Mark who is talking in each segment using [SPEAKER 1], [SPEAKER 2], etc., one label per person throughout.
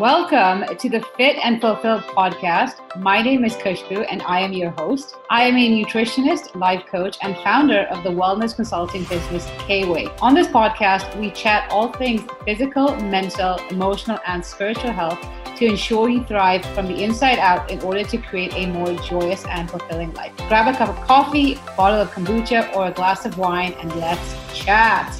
[SPEAKER 1] Welcome to the Fit and Fulfilled podcast. My name is Khushbu and I am your host. I am a nutritionist, life coach, and founder of the wellness consulting business Kweigh. On this podcast, we chat all things physical, mental, emotional, and spiritual health to ensure you thrive from the inside out in order to create a more joyous and fulfilling life. Grab a cup of coffee, bottle of kombucha, or a glass of wine, and let's chat.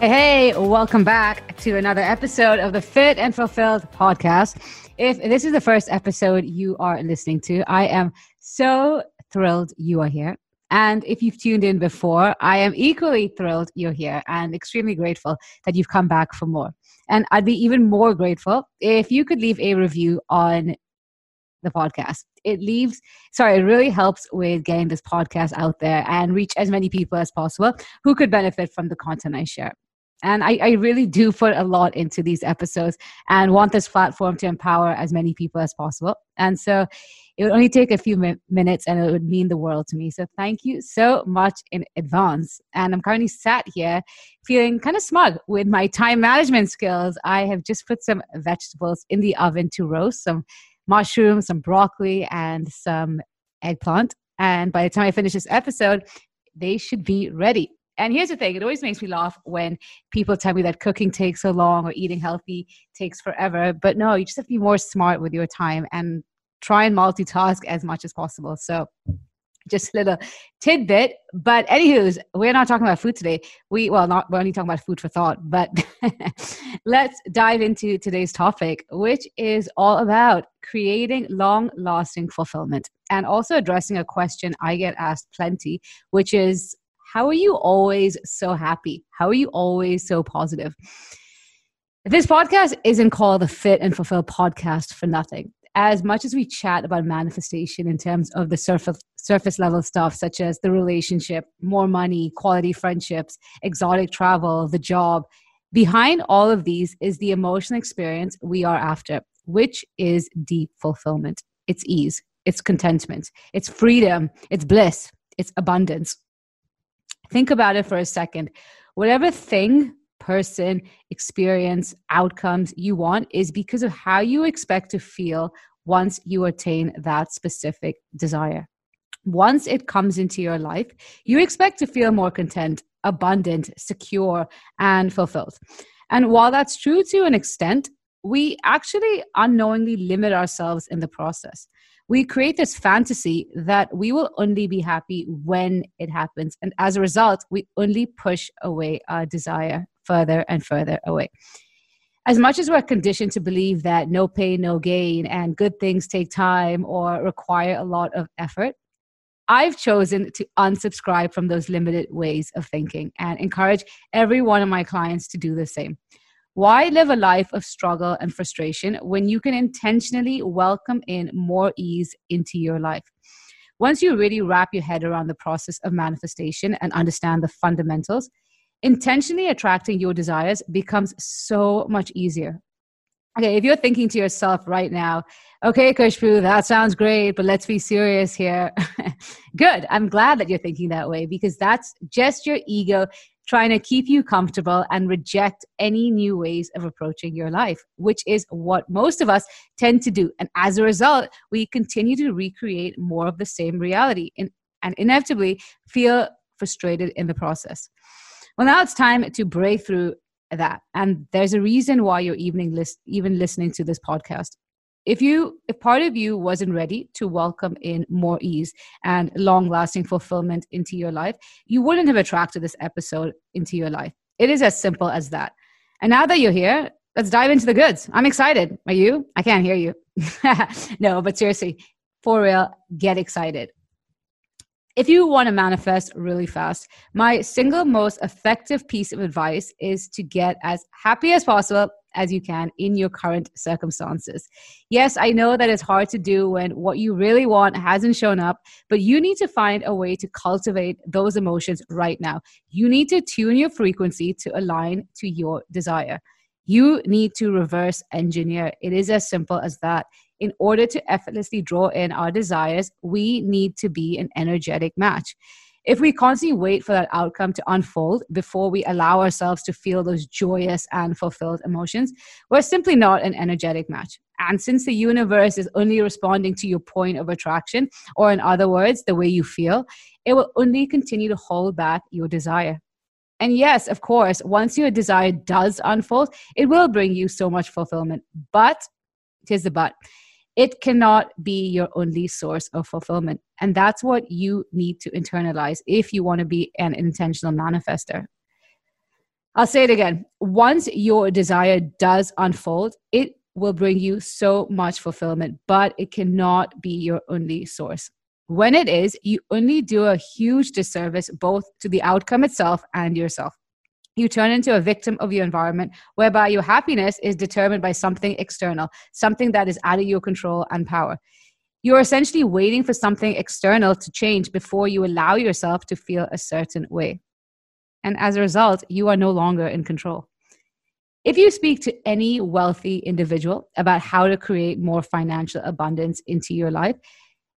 [SPEAKER 1] Hey, welcome back to another episode of the Fit and Fulfilled podcast. If this is the first episode you are listening to, I am so thrilled you are here. And if you've tuned in before, I am equally thrilled you're here and extremely grateful that you've come back for more. And I'd be even more grateful if you could leave a review on the podcast. It leaves, sorry, it really helps with getting this podcast out there and reach as many people as possible who could benefit from the content I share. And I, I, really do put a lot into these episodes and want this platform to empower as many people as possible. And so it would only take a few mi- minutes and it would mean the world to me. So thank you so much in advance. And I'm currently sat here feeling kind of smug with my time management skills. I have just put some vegetables in the oven to roast some mushrooms, some broccoli, and some eggplant. And by the time I finish this episode, they should be ready. And here's the thing it always makes me laugh when people tell me that cooking takes so long or eating healthy takes forever. But no, you just have to be more smart with your time and try and multitask as much as possible. So, just a little tidbit. But anywho's, we're not talking about food today. We well, not we're only talking about food for thought. But let's dive into today's topic, which is all about creating long-lasting fulfillment and also addressing a question I get asked plenty, which is how are you always so happy? How are you always so positive? This podcast isn't called the Fit and Fulfill podcast for nothing. As much as we chat about manifestation in terms of the surface surface level stuff such as the relationship, more money, quality friendships, exotic travel, the job, behind all of these is the emotional experience we are after, which is deep fulfillment. It's ease, it's contentment, it's freedom, it's bliss, it's abundance. Think about it for a second. Whatever thing, person, experience, outcomes you want is because of how you expect to feel once you attain that specific desire. Once it comes into your life, you expect to feel more content, abundant, secure, and fulfilled. And while that's true to an extent, we actually unknowingly limit ourselves in the process we create this fantasy that we will only be happy when it happens. And as a result, we only push away our desire further and further away. As much as we're conditioned to believe that no pain, no gain, and good things take time or require a lot of effort, I've chosen to unsubscribe from those limited ways of thinking and encourage every one of my clients to do the same. Why live a life of struggle and frustration when you can intentionally welcome in more ease into your life? Once you really wrap your head around the process of manifestation and understand the fundamentals, intentionally attracting your desires becomes so much easier. Okay, if you're thinking to yourself right now, okay, Khushbu, that sounds great, but let's be serious here. Good. I'm glad that you're thinking that way because that's just your ego trying to keep you comfortable and reject any new ways of approaching your life, which is what most of us tend to do. And as a result, we continue to recreate more of the same reality and, and inevitably feel frustrated in the process. Well, now it's time to break through that. And there's a reason why you're evening list, even listening to this podcast if you if part of you wasn't ready to welcome in more ease and long lasting fulfillment into your life you wouldn't have attracted this episode into your life. It is as simple as that. And now that you're here let's dive into the goods. I'm excited. Are you? I can't hear you. No but seriously for real get excited. If you want to manifest really fast, my single most effective piece of advice is to get as happy as possible as you can in your current circumstances. Yes, I know that it's hard to do when what you really want hasn't shown up, but you need to find a way to cultivate those emotions right now. You need to tune your frequency to align to your desire. You need to reverse engineer. It is as simple as that. In order to effortlessly draw in our desires, we need to be an energetic match. If we constantly wait for that outcome to unfold before we allow ourselves to feel those joyous and fulfilled emotions, we're simply not an energetic match. And since the universe is only responding to your point of attraction, or in other words, the way you feel, it will only continue to hold back your desire. And yes, of course, once your desire does unfold, it will bring you so much fulfillment. But here's the but it cannot be your only source of fulfillment. And that's what you need to internalize if you want to be an intentional manifester. I'll say it again. Once your desire does unfold, it will bring you so much fulfillment, but it cannot be your only source. When it is, you only do a huge disservice both to the outcome itself and yourself. You turn into a victim of your environment, whereby your happiness is determined by something external, something that is out of your control and power. You're essentially waiting for something external to change before you allow yourself to feel a certain way. And as a result, you are no longer in control. If you speak to any wealthy individual about how to create more financial abundance into your life,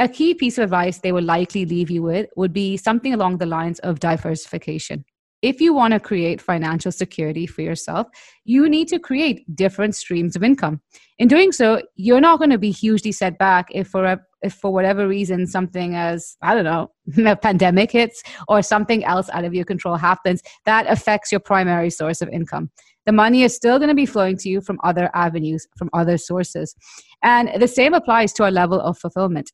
[SPEAKER 1] a key piece of advice they would likely leave you with would be something along the lines of diversification. If you want to create financial security for yourself, you need to create different streams of income. In doing so, you're not going to be hugely set back if for if for whatever reason something as I don't know, a pandemic hits or something else out of your control happens that affects your primary source of income the money is still going to be flowing to you from other avenues, from other sources. And the same applies to our level of fulfillment.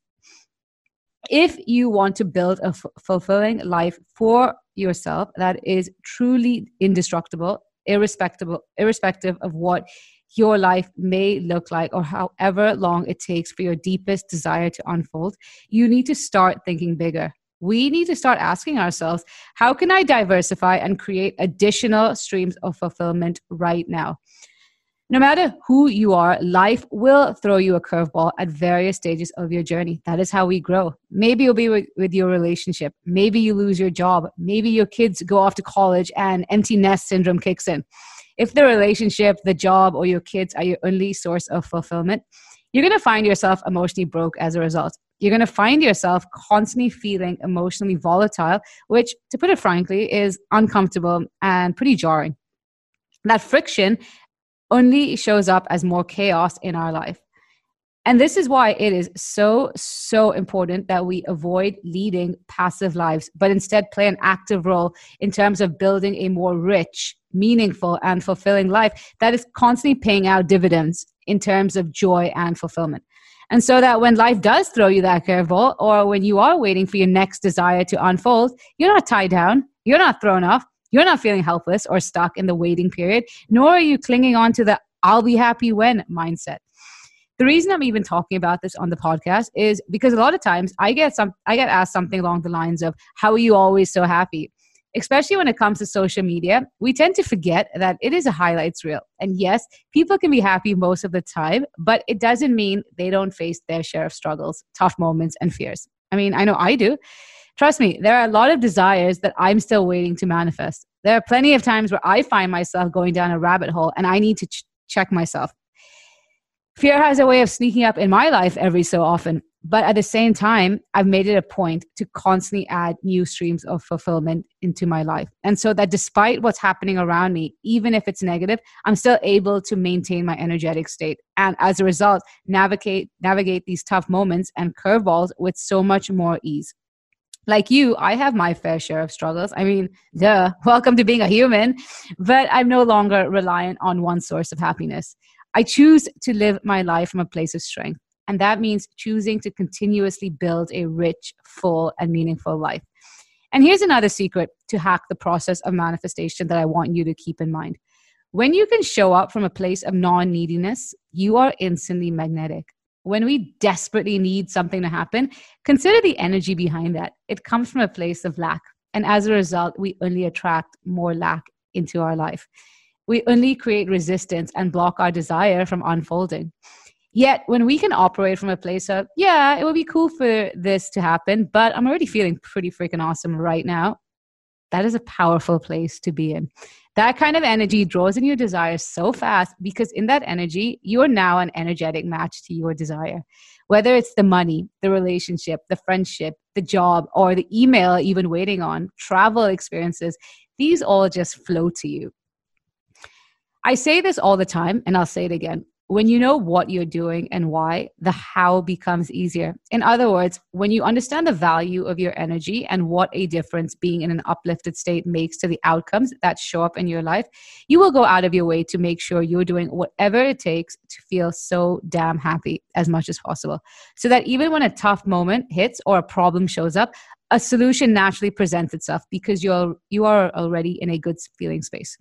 [SPEAKER 1] If you want to build a f- fulfilling life for yourself that is truly indestructible, irrespective, irrespective of what your life may look like or however long it takes for your deepest desire to unfold, you need to start thinking bigger we need to start asking ourselves how can I diversify and create additional streams of fulfillment right now? No matter who you are, life will throw you a curveball at various stages of your journey. That is how we grow. Maybe you'll be with, with, your relationship. Maybe you lose your job. Maybe your kids go off to college and empty nest syndrome kicks in. If the relationship, the job, or your kids are your only source of fulfillment, you're going to find yourself emotionally broke as a result you're going to find yourself constantly feeling emotionally volatile, which, to put it frankly, is uncomfortable and pretty jarring. That friction only shows up as more chaos in our life. And this is why it is so, so important that we avoid leading passive lives, but instead play an active role in terms of building a more rich, meaningful, and fulfilling life that is constantly paying out dividends in terms of joy and fulfillment. And so that when life does throw you that curveball, or when you are waiting for your next desire to unfold, you're not tied down, you're not thrown off, you're not feeling helpless or stuck in the waiting period, nor are you clinging on to the I'll be happy when mindset. The reason I'm even talking about this on the podcast is because a lot of times I get some I get asked something along the lines of how are you always so happy? especially when it comes to social media, we tend to forget that it is a highlights reel. And yes, people can be happy most of the time, but it doesn't mean they don't face their share of struggles, tough moments, and fears. I mean, I know I do. Trust me, there are a lot of desires that I'm still waiting to manifest. There are plenty of times where I find myself going down a rabbit hole and I need to ch- check myself. Fear has a way of sneaking up in my life every so often. But at the same time, I've made it a point to constantly add new streams of fulfillment into my life. And so that despite what's happening around me, even if it's negative, I'm still able to maintain my energetic state. And as a result, navigate navigate these tough moments and curveballs with so much more ease. Like you, I have my fair share of struggles. I mean, duh, welcome to being a human. But I'm no longer reliant on one source of happiness. I choose to live my life from a place of strength. And that means choosing to continuously build a rich, full, and meaningful life. And here's another secret to hack the process of manifestation that I want you to keep in mind. When you can show up from a place of non neediness, you are instantly magnetic. When we desperately need something to happen, consider the energy behind that. It comes from a place of lack. And as a result, we only attract more lack into our life. We only create resistance and block our desire from unfolding. Yet, when we can operate from a place of, yeah, it would be cool for this to happen, but I'm already feeling pretty freaking awesome right now, that is a powerful place to be in. That kind of energy draws in your desires so fast because in that energy, you're now an energetic match to your desire. Whether it's the money, the relationship, the friendship, the job, or the email even waiting on, travel experiences, these all just flow to you. I say this all the time, and I'll say it again when you know what you're doing and why, the how becomes easier. In other words, when you understand the value of your energy and what a difference being in an uplifted state makes to the outcomes that show up in your life, you will go out of your way to make sure you're doing whatever it takes to feel so damn happy as much as possible. So that even when a tough moment hits or a problem shows up, a solution naturally presents itself because you're you are already in a good feeling space.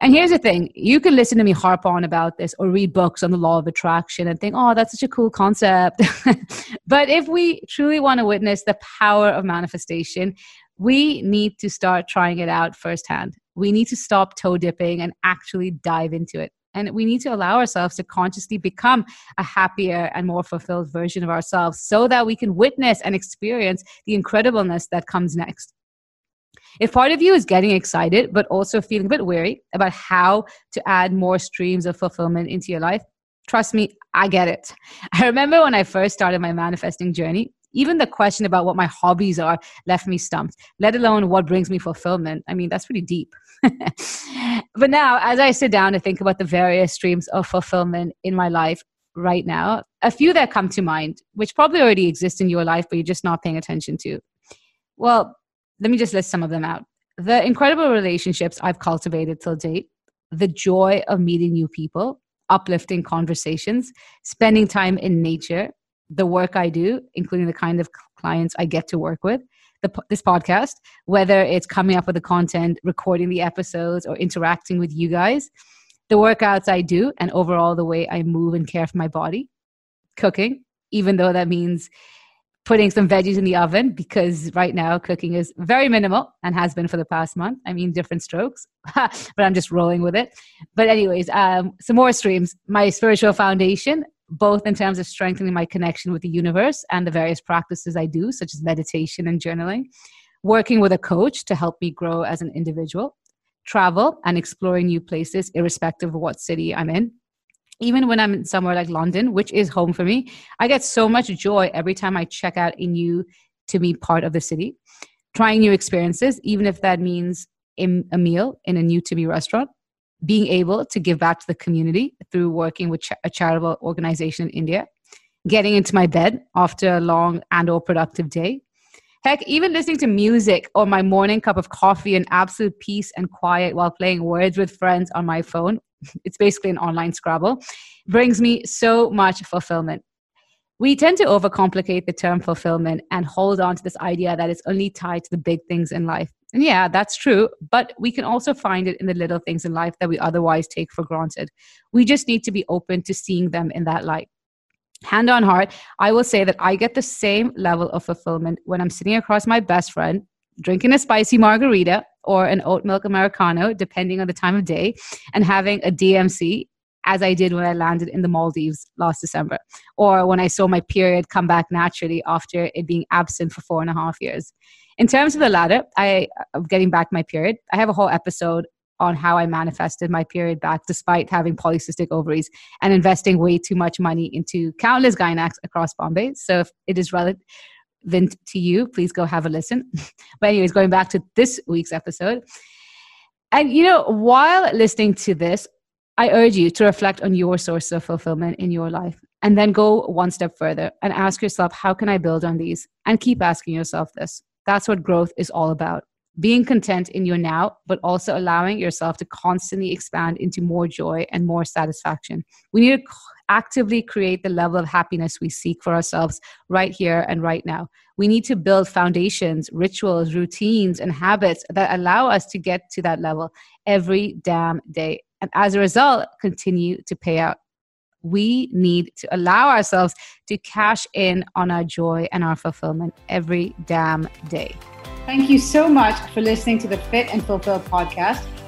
[SPEAKER 1] And here's the thing you can listen to me harp on about this or read books on the law of attraction and think, oh, that's such a cool concept. but if we truly want to witness the power of manifestation, we need to start trying it out firsthand. We need to stop toe dipping and actually dive into it. And we need to allow ourselves to consciously become a happier and more fulfilled version of ourselves so that we can witness and experience the incredibleness that comes next. If part of you is getting excited, but also feeling a bit weary about how to add more streams of fulfillment into your life, trust me, I get it. I remember when I first started my manifesting journey, even the question about what my hobbies are left me stumped, let alone what brings me fulfillment. I mean, that's pretty deep. but now, as I sit down to think about the various streams of fulfillment in my life right now, a few that come to mind, which probably already exist in your life, but you're just not paying attention to. Well, let me just list some of them out. The incredible relationships I've cultivated till date, the joy of meeting new people, uplifting conversations, spending time in nature, the work I do, including the kind of clients I get to work with, the, this podcast, whether it's coming up with the content, recording the episodes, or interacting with you guys, the workouts I do, and overall the way I move and care for my body, cooking, even though that means putting some veggies in the oven because right now cooking is very minimal and has been for the past month. I mean, different strokes, but I'm just rolling with it. But, anyways, um, some more streams. My spiritual foundation, both in terms of strengthening my connection with the universe and the various practices I do, such as meditation and journaling, working with a coach to help me grow as an individual, travel and exploring new places, irrespective of what city I'm in even when I'm in somewhere like London, which is home for me, I get so much joy every time I check out a new to me part of the city. Trying new experiences, even if that means a meal in a new to me restaurant, being able to give back to the community through working with a charitable organization in India, getting into my bed after a long and or productive day. Heck, even listening to music or my morning cup of coffee in absolute peace and quiet while playing words with friends on my phone it's basically an online Scrabble, brings me so much fulfillment. We tend to overcomplicate the term fulfillment and hold on to this idea that it's only tied to the big things in life. And yeah, that's true, but we can also find it in the little things in life that we otherwise take for granted. We just need to be open to seeing them in that light. Hand on heart, I will say that I get the same level of fulfillment when I'm sitting across my best friend, drinking a spicy margarita or an oat milk Americano, depending on the time of day, and having a DMC as I did when I landed in the Maldives last December, or when I saw my period come back naturally after it being absent for four and a half years. In terms of the latter, I of getting back my period, I have a whole episode on how I manifested my period back despite having polycystic ovaries and investing way too much money into countless gynacs across Bombay. So if it is relevant to you, please go have a listen. but, anyways, going back to this week's episode. And, you know, while listening to this, I urge you to reflect on your source of fulfillment in your life and then go one step further and ask yourself, how can I build on these? And keep asking yourself this. That's what growth is all about. Being content in your now, but also allowing yourself to constantly expand into more joy and more satisfaction. We need to actively create the level of happiness we seek for ourselves right here and right now. We need to build foundations, rituals, routines, and habits that allow us to get to that level every damn day. And as a result, continue to pay out. We need to allow ourselves to cash in on our joy and our fulfillment every damn day.
[SPEAKER 2] Thank you so much for listening to the Fit and Fulfill podcast.